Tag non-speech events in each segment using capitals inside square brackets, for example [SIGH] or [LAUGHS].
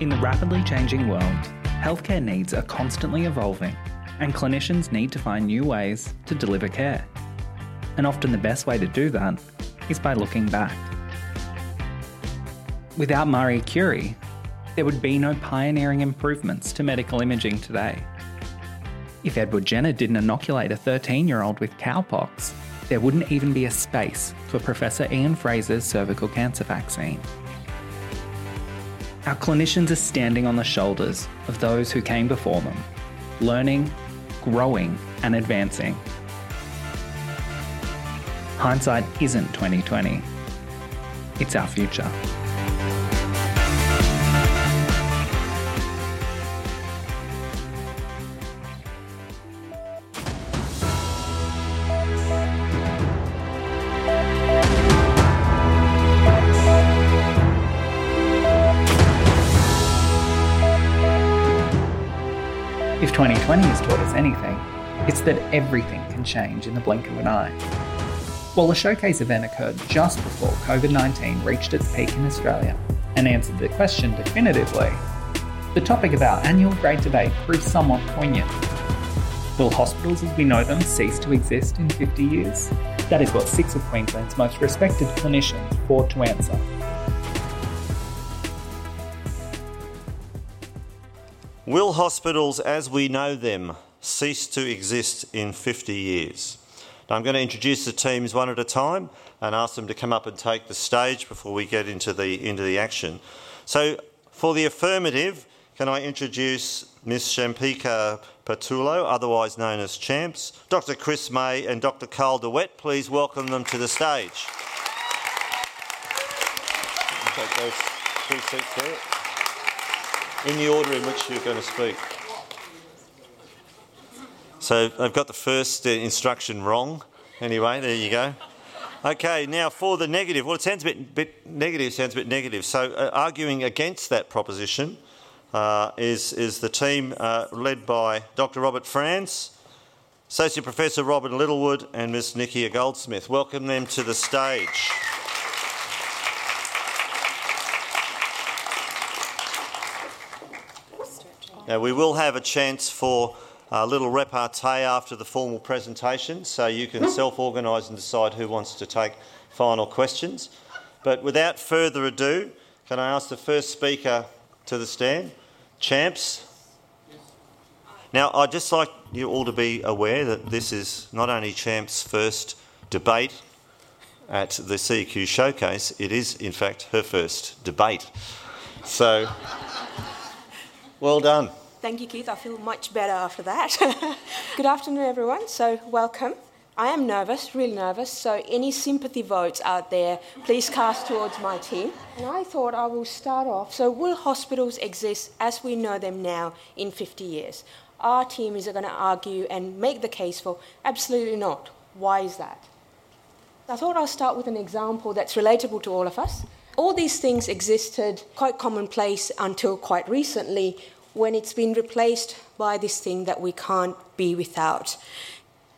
In the rapidly changing world, healthcare needs are constantly evolving, and clinicians need to find new ways to deliver care. And often the best way to do that is by looking back. Without Marie Curie, there would be no pioneering improvements to medical imaging today. If Edward Jenner didn't inoculate a 13 year old with cowpox, there wouldn't even be a space for Professor Ian Fraser's cervical cancer vaccine. Our clinicians are standing on the shoulders of those who came before them, learning, growing, and advancing. Hindsight isn't 2020. It's our future. If 2020 has taught us anything, it's that everything can change in the blink of an eye. While the showcase event occurred just before COVID 19 reached its peak in Australia and answered the question definitively, the topic of our annual Great Debate proved somewhat poignant. Will hospitals as we know them cease to exist in 50 years? That is what six of Queensland's most respected clinicians fought to answer. Will hospitals as we know them cease to exist in 50 years? Now, I'm going to introduce the teams one at a time and ask them to come up and take the stage before we get into the, into the action. So, for the affirmative, can I introduce Ms. Champika Pattulo, otherwise known as Champs, Dr. Chris May, and Dr. Carl de Wet. Please welcome them to the stage. Take those two seats there in the order in which you're going to speak. So I've got the first uh, instruction wrong. Anyway, there you go. Okay, now for the negative. Well, it sounds a bit, bit negative. Sounds a bit negative. So uh, arguing against that proposition uh, is is the team uh, led by Dr. Robert Franz, Associate Professor Robyn Littlewood, and Miss Nikia Goldsmith. Welcome them to the stage. Now, we will have a chance for a little repartee after the formal presentation, so you can self organise and decide who wants to take final questions. But without further ado, can I ask the first speaker to the stand? Champs. Now, I'd just like you all to be aware that this is not only Champ's first debate at the CEQ showcase, it is, in fact, her first debate. So, well done. Thank you, Keith. I feel much better after that. [LAUGHS] Good afternoon, everyone. So, welcome. I am nervous, really nervous. So, any sympathy votes out there, please cast towards my team. And I thought I will start off. So, will hospitals exist as we know them now in 50 years? Our team is going to argue and make the case for absolutely not. Why is that? I thought I'll start with an example that's relatable to all of us. All these things existed quite commonplace until quite recently when it's been replaced by this thing that we can't be without.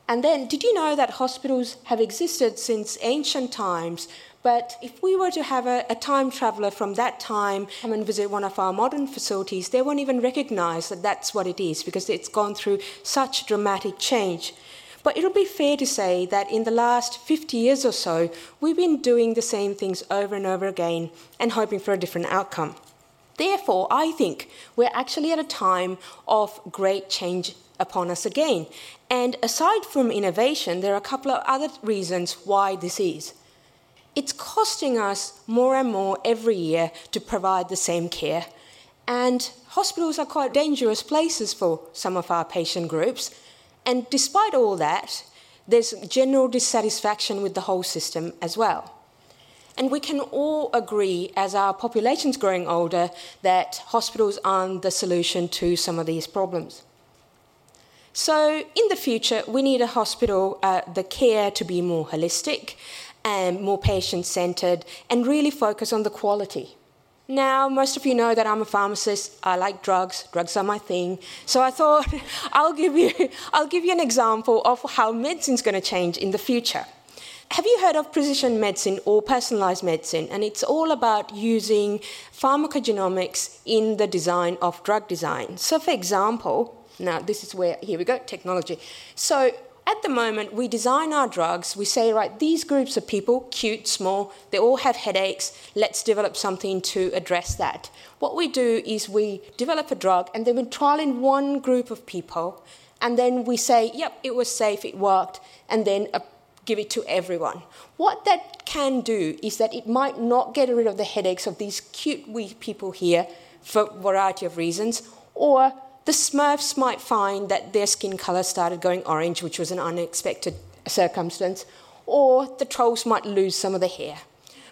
And then, did you know that hospitals have existed since ancient times? But if we were to have a, a, time traveller from that time come and visit one of our modern facilities, they won't even recognise that that's what it is because it's gone through such dramatic change. But it'll be fair to say that in the last 50 years or so, we've been doing the same things over and over again and hoping for a different outcome. Therefore, I think we're actually at a time of great change upon us again. And aside from innovation, there are a couple of other reasons why this is. It's costing us more and more every year to provide the same care. And hospitals are quite dangerous places for some of our patient groups. And despite all that, there's general dissatisfaction with the whole system as well. And we can all agree, as our population's growing older, that hospitals aren't the solution to some of these problems. So, in the future, we need a hospital, uh, the care to be more holistic and more patient centered and really focus on the quality. Now, most of you know that I'm a pharmacist. I like drugs. Drugs are my thing. So I thought [LAUGHS] I'll give you, I'll give you an example of how medicine's going to change in the future. Have you heard of precision medicine or personalized medicine? And it's all about using pharmacogenomics in the design of drug design. So, for example, now this is where, here we go, technology. So, at the moment, we design our drugs. We say, right, these groups of people, cute, small, they all have headaches. Let's develop something to address that. What we do is we develop a drug and then we trial in one group of people, and then we say, yep, it was safe, it worked, and then uh, give it to everyone. What that can do is that it might not get rid of the headaches of these cute wee people here for a variety of reasons, or the Smurfs might find that their skin colour started going orange, which was an unexpected circumstance, or the trolls might lose some of the hair.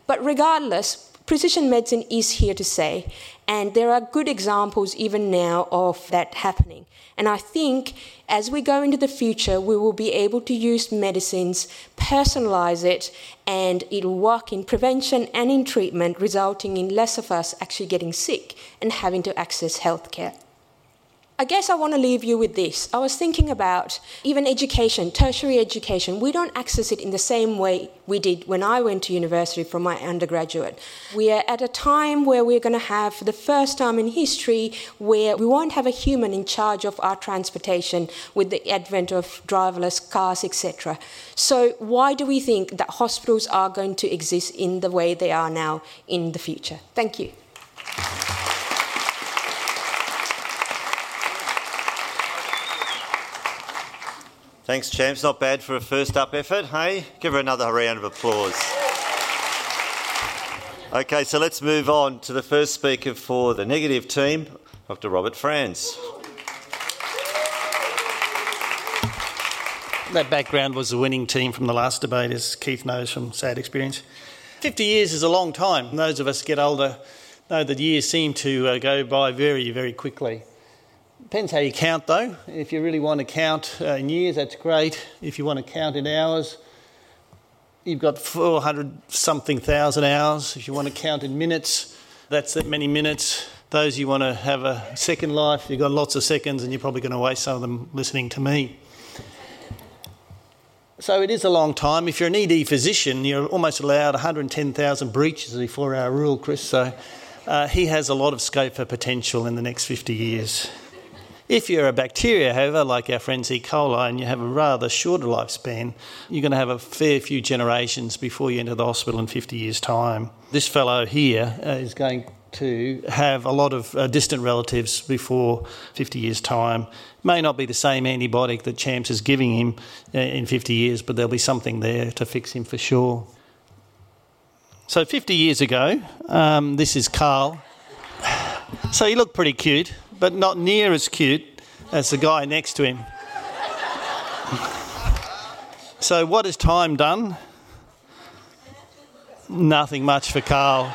But regardless, precision medicine is here to stay, and there are good examples even now of that happening. And I think as we go into the future, we will be able to use medicines, personalize it, and it'll work in prevention and in treatment, resulting in less of us actually getting sick and having to access healthcare. I guess I want to leave you with this. I was thinking about even education, tertiary education. We don't access it in the same way we did when I went to university for my undergraduate. We are at a time where we're going to have, for the first time in history, where we won't have a human in charge of our transportation with the advent of driverless cars, etc. So, why do we think that hospitals are going to exist in the way they are now in the future? Thank you. Thanks, champs. Not bad for a first up effort, hey? Give her another round of applause. Okay, so let's move on to the first speaker for the negative team, Dr. Robert Franz. That background was the winning team from the last debate, as Keith knows from sad experience. 50 years is a long time. Those of us get older know that years seem to uh, go by very, very quickly. Depends how you count, though. If you really want to count uh, in years, that's great. If you want to count in hours, you've got 400 something thousand hours. If you want to count in minutes, that's that many minutes. Those you want to have a second life, you've got lots of seconds, and you're probably going to waste some of them listening to me. So it is a long time. If you're an ED physician, you're almost allowed 110,000 breaches before our rule, Chris. So uh, he has a lot of scope for potential in the next 50 years. If you're a bacteria, however, like our friends E. coli, and you have a rather shorter lifespan, you're going to have a fair few generations before you enter the hospital in 50 years' time. This fellow here uh, is going to have a lot of uh, distant relatives before 50 years' time. May not be the same antibiotic that Champs is giving him uh, in 50 years, but there'll be something there to fix him for sure. So, 50 years ago, um, this is Carl. So, he looked pretty cute but not near as cute as the guy next to him. so, what has time done? Nothing much for Carl.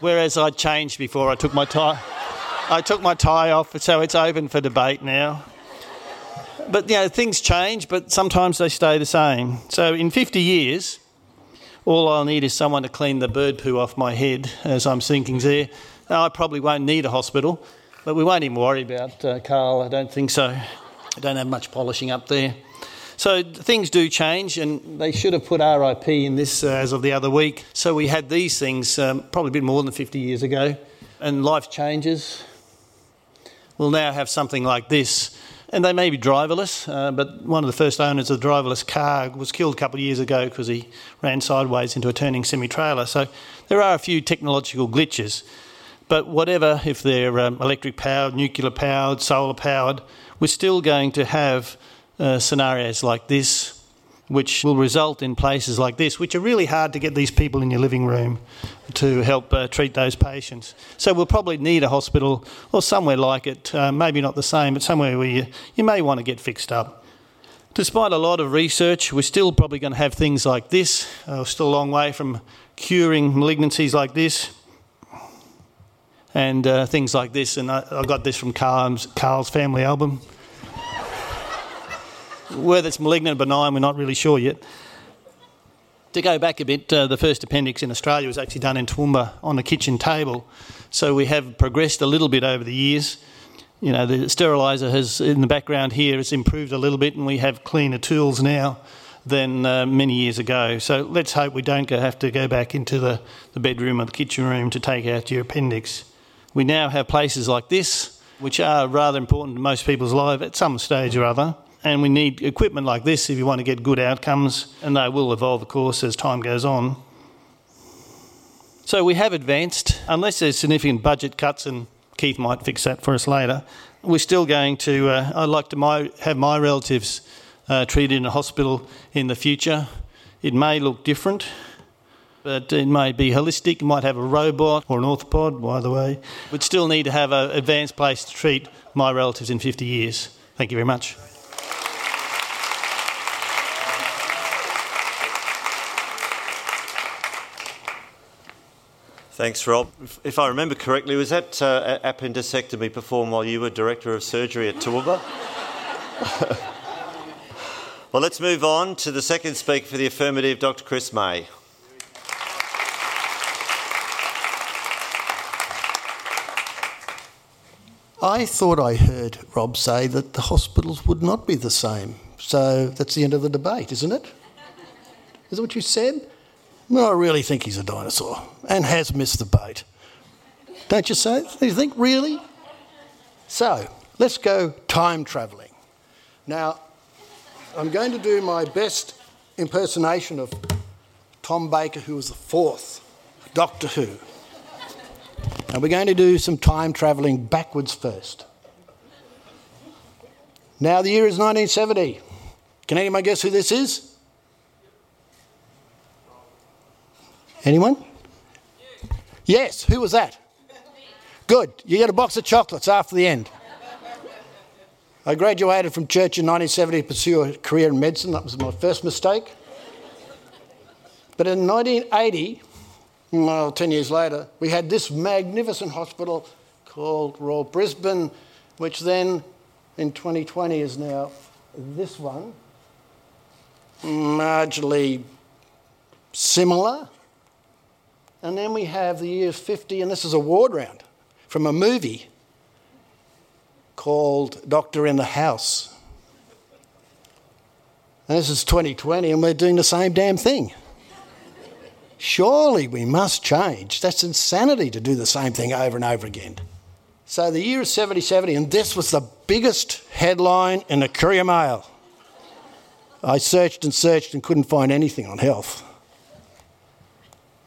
Whereas I changed before I took my tie. I took my tie off, so it's open for debate now. But you know, things change, but sometimes they stay the same. So in 50 years, all I'll need is someone to clean the bird poo off my head as I'm sinking there. Now, I probably won't need a hospital, but we won't even worry about uh, Carl. I don't think so. I don't have much polishing up there. So things do change, and they should have put RIP in this uh, as of the other week. So we had these things um, probably a bit more than 50 years ago, and life changes. We'll now have something like this, and they may be driverless, uh, but one of the first owners of the driverless car was killed a couple of years ago because he ran sideways into a turning semi trailer. So there are a few technological glitches. But whatever, if they're um, electric powered, nuclear powered, solar powered, we're still going to have uh, scenarios like this, which will result in places like this, which are really hard to get these people in your living room to help uh, treat those patients. So we'll probably need a hospital or somewhere like it, uh, maybe not the same, but somewhere where you, you may want to get fixed up. Despite a lot of research, we're still probably going to have things like this. Uh, still a long way from curing malignancies like this and uh, things like this. And I, I got this from Carl's, Carl's family album. Whether it's malignant or benign, we're not really sure yet. To go back a bit, uh, the first appendix in Australia was actually done in Toowoomba on a kitchen table. So we have progressed a little bit over the years. You know, the steriliser has, in the background here, has improved a little bit, and we have cleaner tools now. than uh, many years ago. So let's hope we don't go, have to go back into the, the bedroom or the kitchen room to take out your appendix. We now have places like this, which are rather important to most people's lives at some stage or other. And we need equipment like this if you want to get good outcomes, and they will evolve, of course, as time goes on. So we have advanced, unless there's significant budget cuts, and Keith might fix that for us later. We're still going to. Uh, I'd like to my, have my relatives uh, treated in a hospital in the future. It may look different, but it may be holistic. It might have a robot or an orthopod, by the way. We'd still need to have an advanced place to treat my relatives in 50 years. Thank you very much. Thanks, Rob. If I remember correctly, was that uh, appendectomy performed while you were Director of Surgery at Toowoomba? [LAUGHS] well, let's move on to the second speaker for the affirmative, Dr Chris May. I thought I heard Rob say that the hospitals would not be the same. So that's the end of the debate, isn't it? Is that what you said? Well, I really think he's a dinosaur and has missed the boat. Don't you say? Do you think, really? So, let's go time travelling. Now, I'm going to do my best impersonation of Tom Baker, who was the fourth Doctor Who. And we're going to do some time travelling backwards first. Now, the year is 1970. Can anyone guess who this is? Anyone? Yes, who was that? Good. You get a box of chocolates after the end. I graduated from church in 1970 to pursue a career in medicine. That was my first mistake. But in 1980, well, 10 years later, we had this magnificent hospital called Royal Brisbane, which then in 2020 is now this one, marginally similar. And then we have the year 50, and this is a ward round from a movie called Doctor in the House. And this is 2020, and we're doing the same damn thing. Surely we must change. That's insanity to do the same thing over and over again. So the year is 7070, and this was the biggest headline in the Courier Mail. I searched and searched and couldn't find anything on health.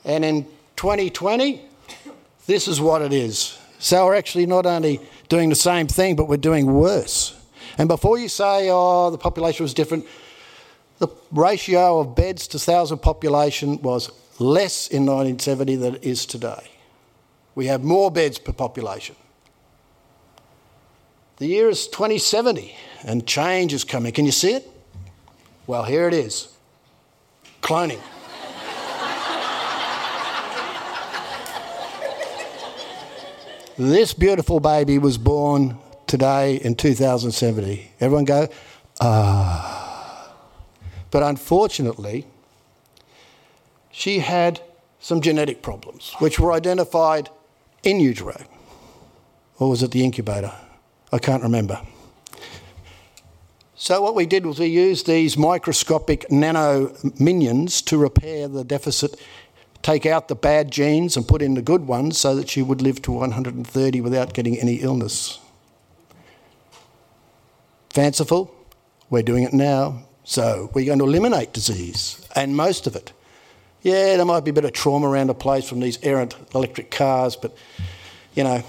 And in 2020, this is what it is. So we're actually not only doing the same thing, but we're doing worse. And before you say, oh, the population was different, the ratio of beds to thousand population was less in 1970 than it is today. We have more beds per population. The year is 2070 and change is coming. Can you see it? Well, here it is cloning. This beautiful baby was born today in 2070. Everyone go, ah. But unfortunately, she had some genetic problems, which were identified in utero. Or was it the incubator? I can't remember. So, what we did was we used these microscopic nano minions to repair the deficit take out the bad genes and put in the good ones so that she would live to 130 without getting any illness. Fanciful? We're doing it now. So we're going to eliminate disease and most of it. Yeah, there might be a bit of trauma around the place from these errant electric cars, but you know,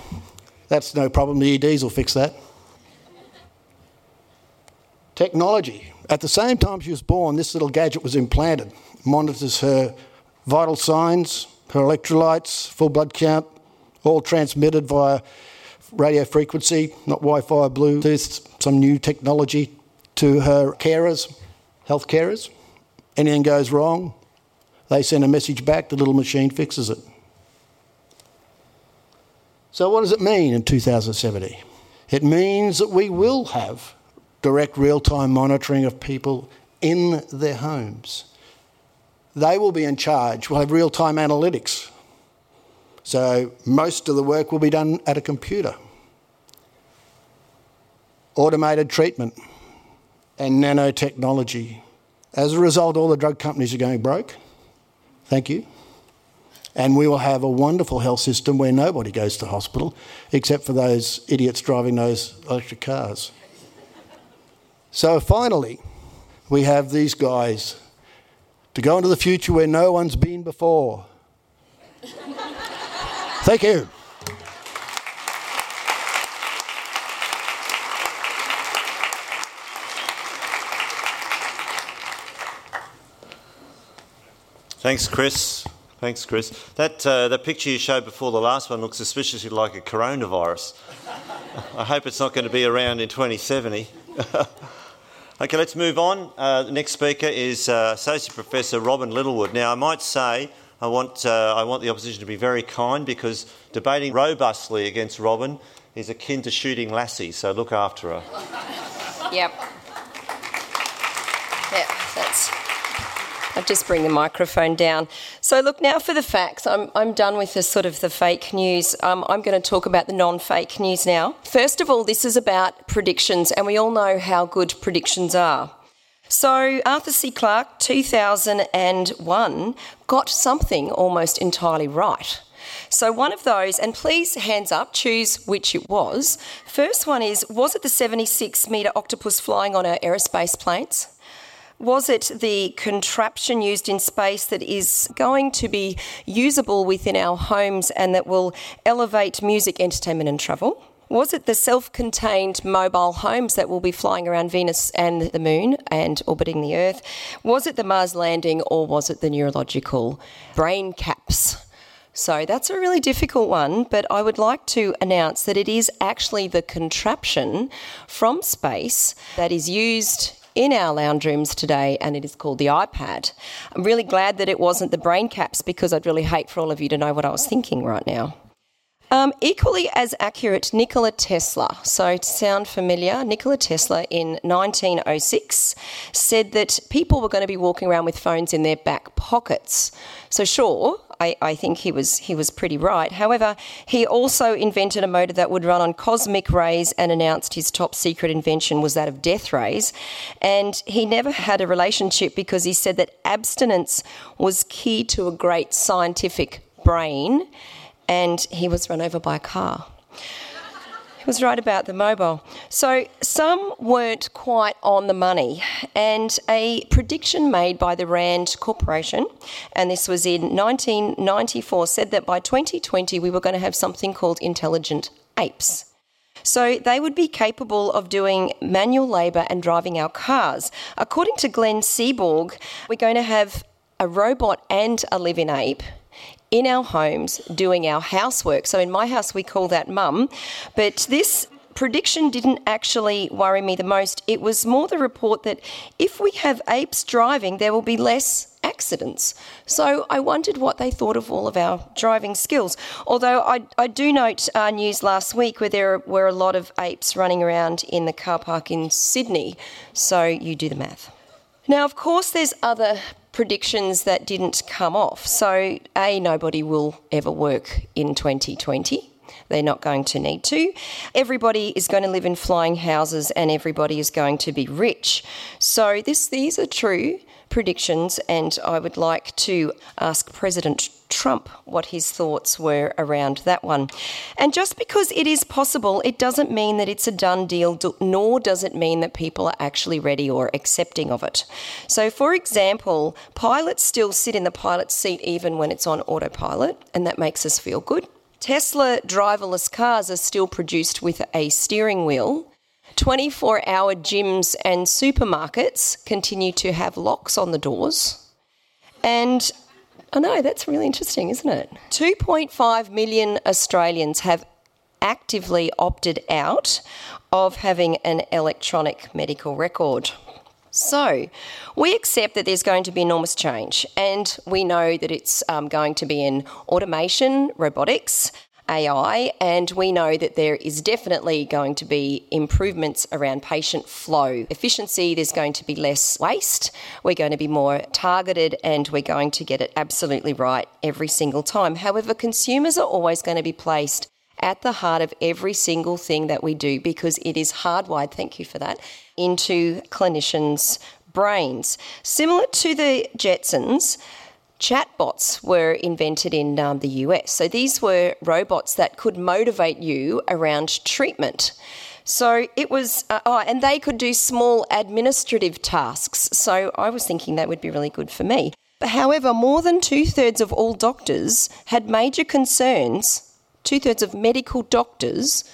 that's no problem. The EDs will fix that. Technology. At the same time she was born, this little gadget was implanted, monitors her vital signs, her electrolytes, full blood count, all transmitted via radio frequency, not Wi Fi Bluetooth, some new technology to her carers, health carers. Anything goes wrong, they send a message back, the little machine fixes it. So, what does it mean in 2070? It means that we will have direct real time monitoring of people in their homes. They will be in charge. We'll have real time analytics. So most of the work will be done at a computer. Automated treatment and nanotechnology As a result, all the drug companies are going broke. Thank you. And we will have a wonderful health system where nobody goes to hospital except for those idiots driving those electric cars. So finally, we have these guys to go into the future where no one's been before. Thank you. Thanks, Chris. Thanks, Chris. That, uh, that picture you showed before the last one looks suspiciously like a coronavirus. I hope it's not going to be around in 2070. [LAUGHS] okay, let's move on. Uh, the next speaker is uh, Associate Professor Robyn Littlewood. Now, I might say I want, uh, I want the opposition to be very kind because debating robustly against Robyn is akin to shooting Lassie, so look after her. Yep. That's. I'll just bring the microphone down. So, look, now for the facts. I'm, I'm done with the sort of the fake news. Um, I'm going to talk about the non fake news now. First of all, this is about predictions, and we all know how good predictions are. So, Arthur C. Clarke, 2001, got something almost entirely right. So, one of those, and please hands up, choose which it was. First one is Was it the 76 metre octopus flying on our aerospace planes? Was it the contraption used in space that is going to be usable within our homes and that will elevate music, entertainment, and travel? Was it the self contained mobile homes that will be flying around Venus and the moon and orbiting the Earth? Was it the Mars landing or was it the neurological brain caps? So that's a really difficult one, but I would like to announce that it is actually the contraption from space that is used in our lounge rooms today, and it is called the iPad. I'm really glad that it wasn't the brain caps because I'd really hate for all of you to know what I was thinking right now. Um, equally as accurate, Nikola Tesla. So, to sound familiar, Nikola Tesla in 1906 said that people were going to be walking around with phones in their back pockets. So, sure, I, I, think he was he was pretty right. However, he also invented a motor that would run on cosmic rays and announced his top secret invention was that of death rays. And he never had a relationship because he said that abstinence was key to a great scientific brain and he was run over by a car. He was right about the mobile. So some weren't quite on the money, and a prediction made by the Rand Corporation, and this was in 1994, said that by 2020 we were going to have something called intelligent apes. So they would be capable of doing manual labour and driving our cars. According to Glenn Seaborg, we're going to have a robot and a living ape in our homes doing our housework. So in my house, we call that mum. But this prediction didn't actually worry me the most. It was more the report that if we have apes driving, there will be less accidents. So I wondered what they thought of all of our driving skills. Although I, I do note uh, news last week where there were a lot of apes running around in the car park in Sydney. So you do the math. Now, of course, there's other predictions that didn't come off. So, A, nobody will ever work in 2020. They're not going to need to. Everybody is going to live in flying houses and everybody is going to be rich. So, this, these are true predictions, and I would like to ask President Trump what his thoughts were around that one. And just because it is possible, it doesn't mean that it's a done deal, nor does it mean that people are actually ready or accepting of it. So, for example, pilots still sit in the pilot's seat even when it's on autopilot, and that makes us feel good. Tesla driverless cars are still produced with a steering wheel 24 hour gyms and supermarkets continue to have locks on the doors. And I know that's really interesting, isn't it? 2.5 million Australians have actively opted out of having an electronic medical record. So, we accept that there's going to be enormous change, and we know that it's um, going to be in automation, robotics, AI, and we know that there is definitely going to be improvements around patient flow efficiency. There's going to be less waste. We're going to be more targeted and we're going to get it absolutely right every single time. However, consumers are always going to be placed at the heart of every single thing that we do because it is hardwired, thank you for that, into clinicians' brains. Similar to the Jetsons, chatbots were invented in um, the US. So these were robots that could motivate you around treatment. So it was, uh, oh, and they could do small administrative tasks. So I was thinking that would be really good for me. But however, more than two thirds of all doctors had major concerns, two thirds of medical doctors,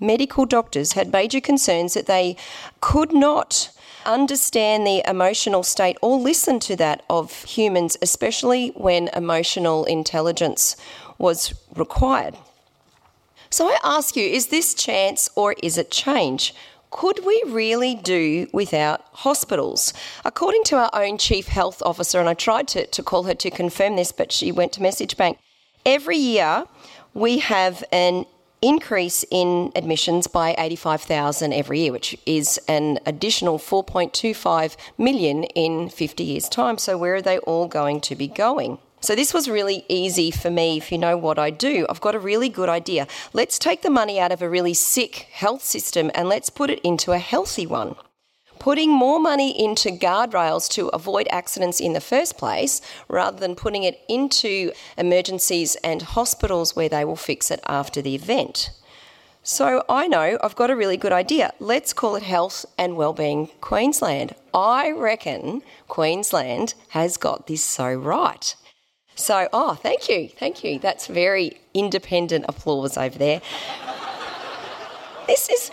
medical doctors had major concerns that they could not understand the emotional state or listen to that of humans, especially when emotional intelligence was required. So I ask you, is this chance or is it change? Could we really do without hospitals? According to our own Chief Health Officer, and I tried to, to call her to confirm this, but she went to Message Bank, every year we have an increase in admissions by 85,000 every year, which is an additional 4.25 million in 50 years' time. So, where are they all going to be going? So, this was really easy for me if you know what I do. I've got a really good idea. Let's take the money out of a really sick health system and let's put it into a healthy one. Putting more money into guardrails to avoid accidents in the first place rather than putting it into emergencies and hospitals where they will fix it after the event. So I know I've got a really good idea. Let's call it Health and Wellbeing Queensland. I reckon Queensland has got this so right. So, oh, thank you, thank you. That's very independent applause over there. this is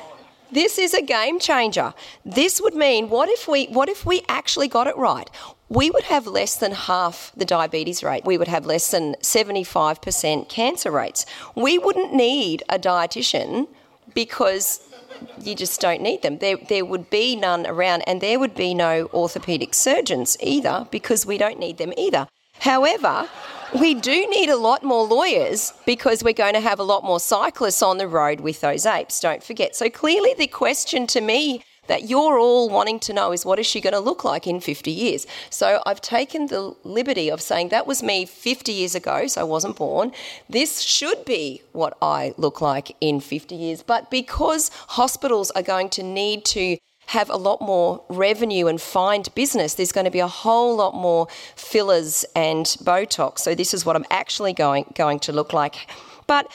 this is a game changer. This would mean what if we what if we actually got it right? We would have less than half the diabetes rate. We would have less than 75% cancer rates. We wouldn't need a dietitian because you just don't need them. There, there would be none around, and there would be no orthopaedic surgeons either because we don't need them either. However, we do need a lot more lawyers because we're going to have a lot more cyclists on the road with those apes, don't forget. So clearly, the question to me that you're all wanting to know is what is she going to look like in 50 years? So I've taken the liberty of saying that was me 50 years ago, so I wasn't born. This should be what I look like in 50 years. But because hospitals are going to need to have a lot more revenue and find business. There's going to be a whole lot more fillers and Botox. So this is what I'm actually going going to look like. But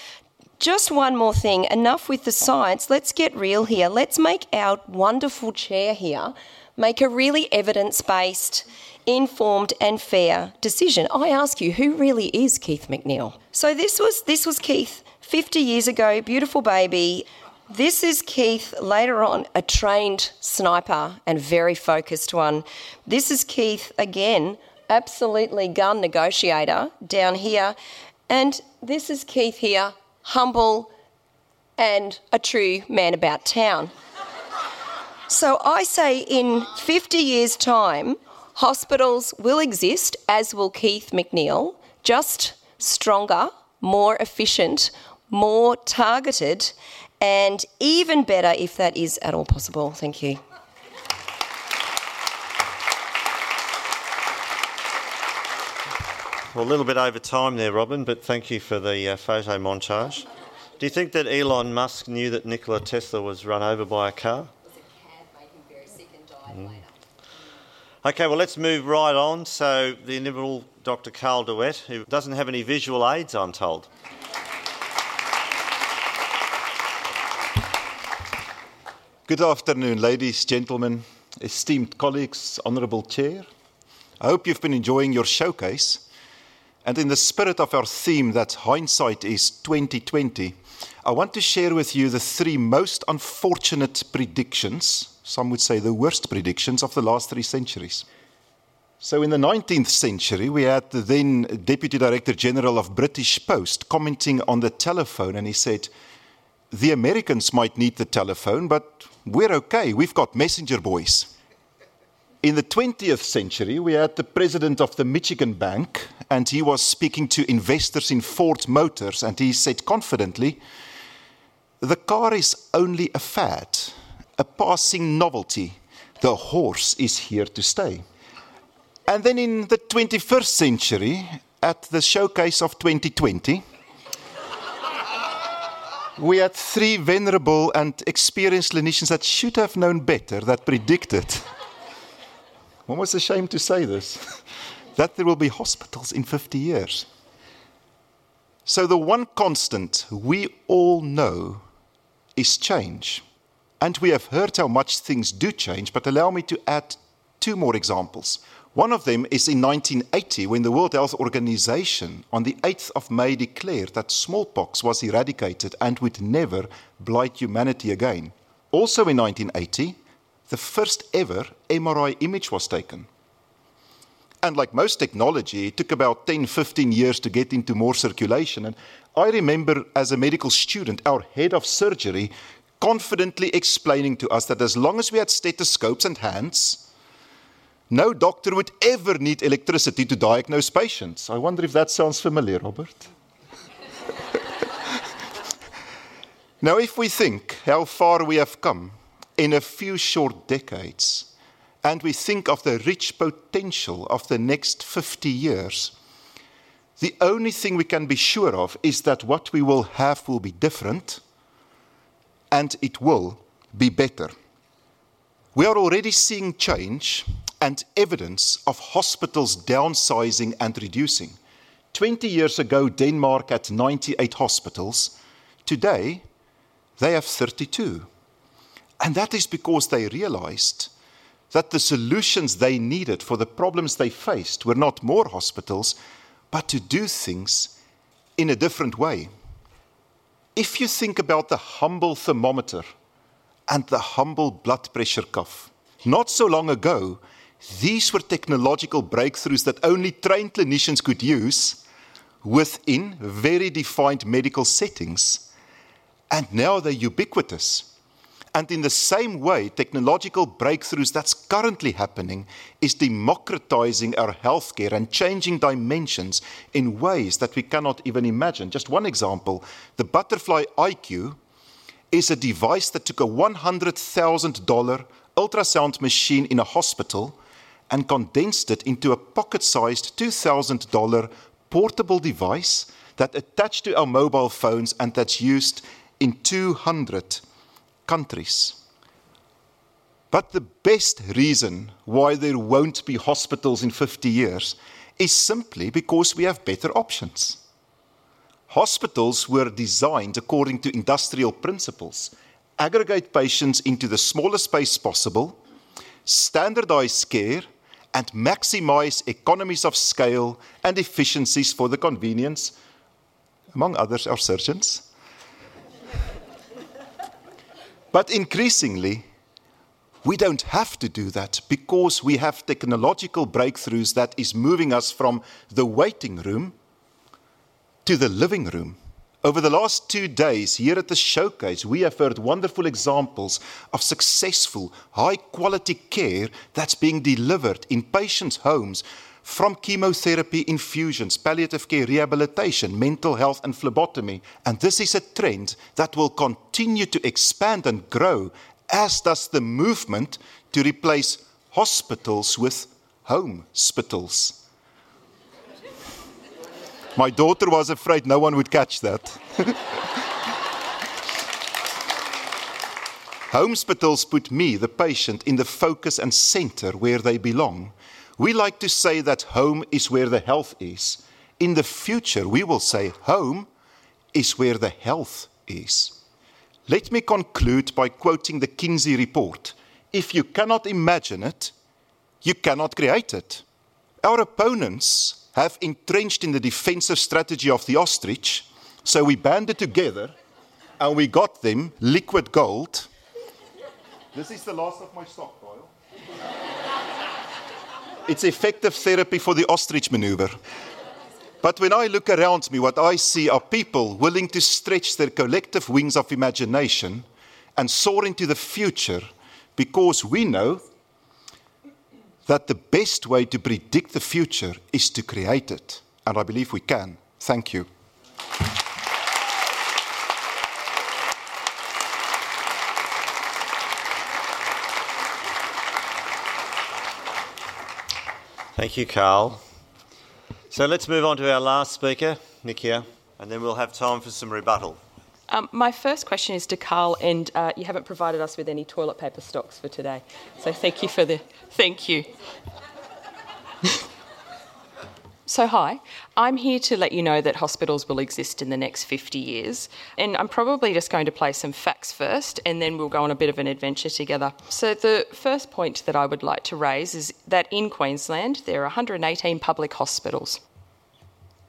just one more thing, enough with the science. Let's get real here. Let's make our wonderful chair here make a really evidence-based informed and fair decision. I ask you, who really is Keith McNeil? So this was this was Keith 50 years ago, beautiful baby, this is Keith, later on, a trained sniper and very focused one. This is Keith, again, absolutely gun negotiator down here. And this is Keith here, humble and a true man about town. So I say in 50 years' time, hospitals will exist, as will Keith McNeil, just stronger, more efficient, more targeted, and even better if that is at all possible. Thank you. Well, a little bit over time there, Robyn, but thank you for the uh, photo montage. Do you think that Elon Musk knew that Nikola Tesla was run over by a car? Mm. Okay, well, let's move right on. So, the inimitable Dr. Carl de Wet, who doesn't have any visual aids, I'm told. Good afternoon, ladies, gentlemen, esteemed colleagues, Honourable Chair. I hope you've been enjoying your showcase. And in the spirit of our theme that hindsight is 2020, I want to share with you the three most unfortunate predictions, some would say the worst predictions of the last three centuries. So, in the 19th century, we had the then Deputy Director General of British Post commenting on the telephone, and he said, The Americans might need the telephone, but we're okay. We've got messenger boys. In the 20th century, we had the president of the Michigan Bank, and he was speaking to investors in Ford Motors, and he said confidently, The car is only a fad, a passing novelty. The horse is here to stay. And then in the 21st century, at the showcase of 2020, we had three venerable and experienced clinicians that should have known better that predicted almost ashamed to say this, [LAUGHS] that there will be hospitals in 50 years. So, the one constant we all know is change. And we have heard how much things do change, but allow me to add two more examples. One of them is in 1980 when the World Health Organization on the 8th of May declared that smallpox was eradicated and would never blight humanity again. Also in 1980, the first ever MRI image was taken. And like most technology, it took about 10, 15 years to get into more circulation. And I remember as a medical student, our head of surgery confidently explaining to us that as long as we had stethoscopes and hands, no doctor would ever need electricity to diagnose patients. I wonder if that sounds familiar, Robert. [LAUGHS] now, if we think how far we have come in a few short decades, and we think of the rich potential of the next 50 years, the only thing we can be sure of is that what we will have will be different and it will be better. We are already seeing change and evidence of hospitals downsizing and reducing. 20 years ago, Denmark had 98 hospitals. Today, they have 32. And that is because they realized that the solutions they needed for the problems they faced were not more hospitals, but to do things in a different way. If you think about the humble thermometer and the humble blood pressure cuff, not so long ago, these were technological breakthroughs that only trained clinicians could use within very defined medical settings. And now they're ubiquitous. And in the same way, technological breakthroughs that's currently happening is democratizing our healthcare and changing dimensions in ways that we cannot even imagine. Just one example the Butterfly IQ is a device that took a $100,000 ultrasound machine in a hospital and condensed it into a pocket sized $2,000 portable device that attached to our mobile phones and that's used in 200 countries. But the best reason why there won't be hospitals in 50 years is simply because we have better options. Hospitals were designed according to industrial principles aggregate patients into the smallest space possible, standardize care, and maximize economies of scale and efficiencies for the convenience, among others, our surgeons But increasingly, we don't have to do that because we have technological breakthroughs that is moving us from the waiting room to the living room. Over the last two days here at the showcase, we have heard wonderful examples of successful, high quality care that's being delivered in patients' homes from chemotherapy infusions, palliative care, rehabilitation, mental health, and phlebotomy. And this is a trend that will continue to expand and grow, as does the movement to replace hospitals with home hospitals. My daughter was afraid no one would catch that. [LAUGHS] Hospitals put me, the patient, in the focus and center where they belong. We like to say that home is where the health is. In the future, we will say home is where the health is. Let me conclude by quoting the Kinsey report. If you cannot imagine it, you cannot create it. Our opponents have entrenched in the defensive strategy of the ostrich, so we banded together and we got them liquid gold. This is the last of my stockpile. It's effective therapy for the ostrich maneuver. But when I look around me, what I see are people willing to stretch their collective wings of imagination and soar into the future because we know that the best way to predict the future is to create it. And I believe we can. Thank you. Thank you, Carl. So let's move on to our last speaker, Nikia, and then we'll have time for some rebuttal. Um, my first question is to Carl, and uh, you haven't provided us with any toilet paper stocks for today. So thank you for the. Thank you. [LAUGHS] So, hi, I'm here to let you know that hospitals will exist in the next 50 years. And I'm probably just going to play some facts first, and then we'll go on a bit of an adventure together. So, the first point that I would like to raise is that in Queensland, there are 118 public hospitals.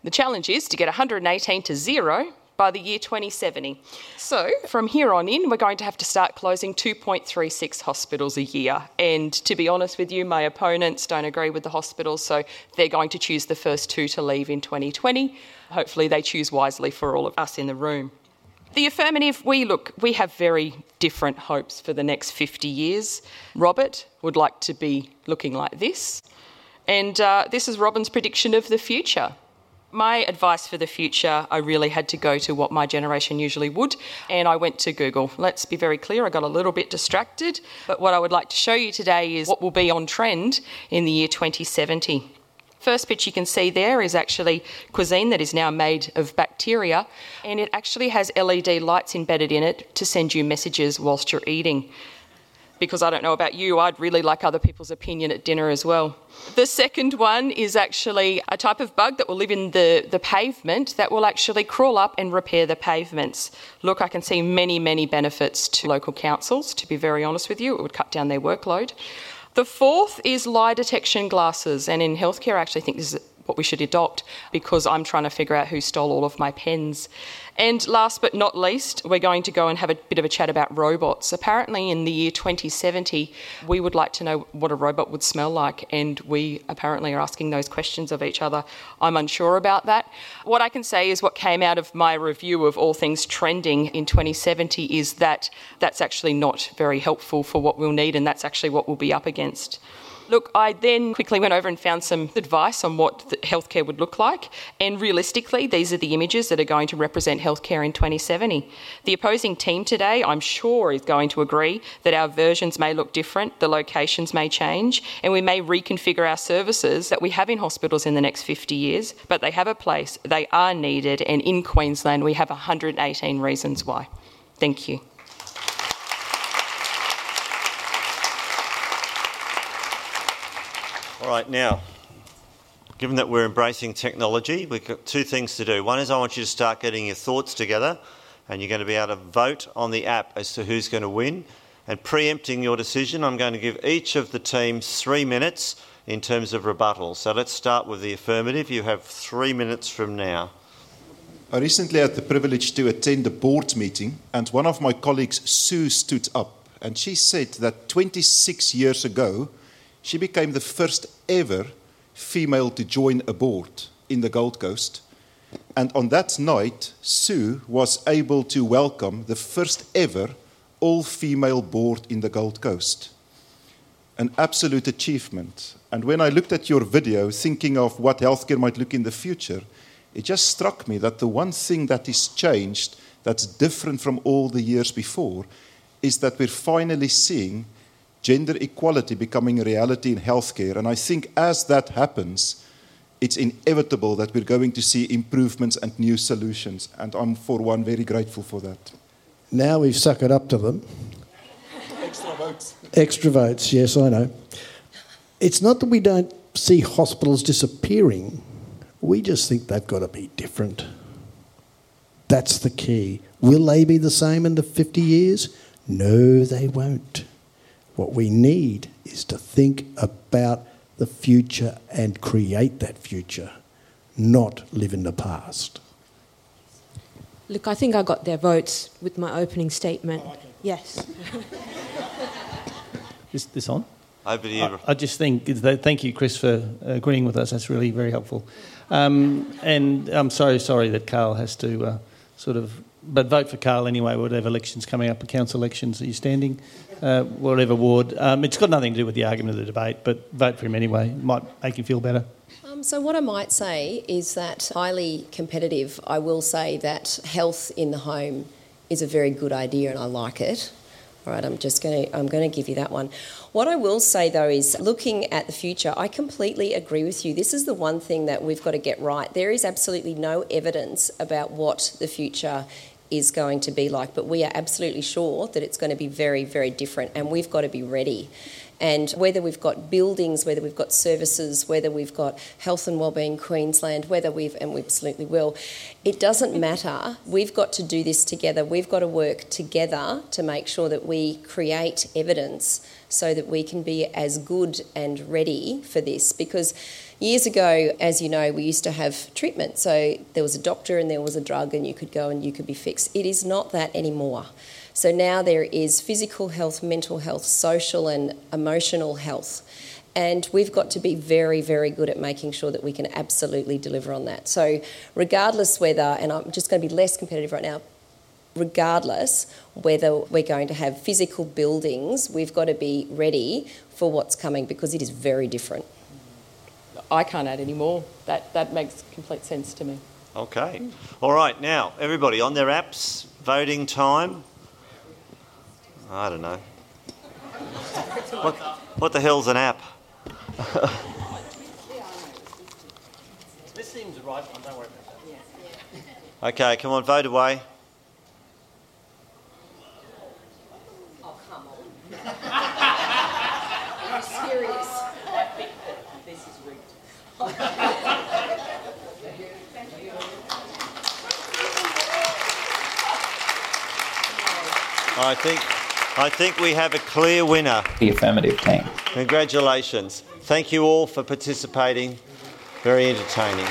The challenge is to get 118 to zero by the year 2070. So, from here on in, we're going to have to start closing 2.36 hospitals a year. And to be honest with you, my opponents don't agree with the hospitals, so they're going to choose the first two to leave in 2020. Hopefully, they choose wisely for all of us in the room. The affirmative, we look, we have very different hopes for the next 50 years. Robert would like to be looking like this. And uh, this is Robyn's prediction of the future. My advice for the future, I really had to go to what my generation usually would, and I went to Google. Let's be very clear, I got a little bit distracted, but what I would like to show you today is what will be on trend in the year 2070. First bit you can see there is actually cuisine that is now made of bacteria, and it actually has LED lights embedded in it to send you messages whilst you're eating because I don't know about you, I'd really like other people's opinion at dinner as well. The second one is actually a type of bug that will live in the, the pavement that will actually crawl up and repair the pavements. Look, I can see many, many benefits to local councils, to be very honest with you. It would cut down their workload. The fourth is lie detection glasses, and in healthcare, I actually think this is what we should adopt because I'm trying to figure out who stole all of my pens. And last but not least, we're going to go and have a bit of a chat about robots. Apparently, in the year 2070, we would like to know what a robot would smell like, and we apparently are asking those questions of each other. I'm unsure about that. What I can say is what came out of my review of all things trending in 2070 is that that's actually not very helpful for what we'll need, and that's actually what we'll be up against. Look, I then quickly went over and found some advice on what healthcare would look like, and realistically, these are the images that are going to represent healthcare in 2070. The opposing team today, I'm sure, is going to agree that our versions may look different, the locations may change, and we may reconfigure our services that we have in hospitals in the next 50 years, but they have a place, they are needed, and in Queensland, we have 118 reasons why. Thank you. All right, now, given that we're embracing technology, we've got two things to do. One is I want you to start getting your thoughts together, and you're going to be able to vote on the app as to who's going to win. And preempting your decision, I'm going to give each of the teams three minutes in terms of rebuttal. So let's start with the affirmative. You have three minutes from now. I recently had the privilege to attend a board meeting, and one of my colleagues, Sue, stood up and she said that 26 years ago, she became the first ever female to join a board in the Gold Coast. And on that night, Sue was able to welcome the first ever all female board in the Gold Coast. An absolute achievement. And when I looked at your video, thinking of what healthcare might look in the future, it just struck me that the one thing that is changed, that's different from all the years before, is that we're finally seeing gender equality becoming a reality in healthcare. And I think as that happens, it's inevitable that we're going to see improvements and new solutions. And I'm, for one, very grateful for that. Now we've sucked it up to them. Extra votes. Extra votes, yes, I know. It's not that we don't see hospitals disappearing, we just think they've got to be different. That's the key. Will they be the same in the 50 years? No, they won't. What we need is to think about the future and create that future, not live in the past. Look, I think I got their votes with my opening statement. Oh, okay. Yes. [LAUGHS] is this on? Over to you. I, I just think, thank you, Chris, for agreeing with us. That's really very helpful. Um, and I'm so sorry that Carl has to uh, sort of but vote for Carl anyway, whatever elections coming up, the council elections, are you standing? Uh, whatever ward. Um, it's got nothing to do with the argument of the debate, but vote for him anyway. Might make you feel better. Um, so, what I might say is that highly competitive, I will say that health in the home is a very good idea and I like it. All right, I'm just going to I'm going to give you that one. What I will say though is looking at the future, I completely agree with you. This is the one thing that we've got to get right. There is absolutely no evidence about what the future is going to be like, but we are absolutely sure that it's going to be very, very different, and we've got to be ready. And whether we've got buildings, whether we've got services, whether we've got health and wellbeing Queensland, whether we've, and we absolutely will, it doesn't matter. We've got to do this together. We've got to work together to make sure that we create evidence so that we can be as good and ready for this. Because years ago, as you know, we used to have treatment. So there was a doctor and there was a drug, and you could go and you could be fixed. It is not that anymore. So now there is physical health, mental health, social and emotional health. And we've got to be very, very good at making sure that we can absolutely deliver on that. So, regardless whether, and I'm just going to be less competitive right now, regardless whether we're going to have physical buildings, we've got to be ready for what's coming because it is very different. I can't add any more. That, that makes complete sense to me. Okay. All right, now, everybody on their apps, voting time. I don't know. What, what the hell's an app? This seems right one, don't worry about that. Okay, come on, vote away. Oh, come on. Are you serious? I think that this is rigged. I think, I think we have a clear winner. The affirmative team. Congratulations. Thank you all for participating. Very entertaining.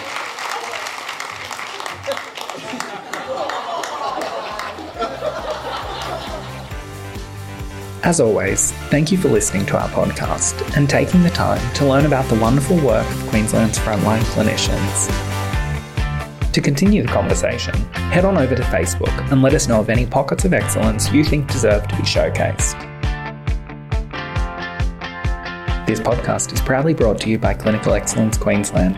As always, thank you for listening to our podcast and taking the time to learn about the wonderful work of Queensland's frontline clinicians. To continue the conversation, head on over to Facebook and let us know of any pockets of excellence you think deserve to be showcased. This podcast is proudly brought to you by Clinical Excellence Queensland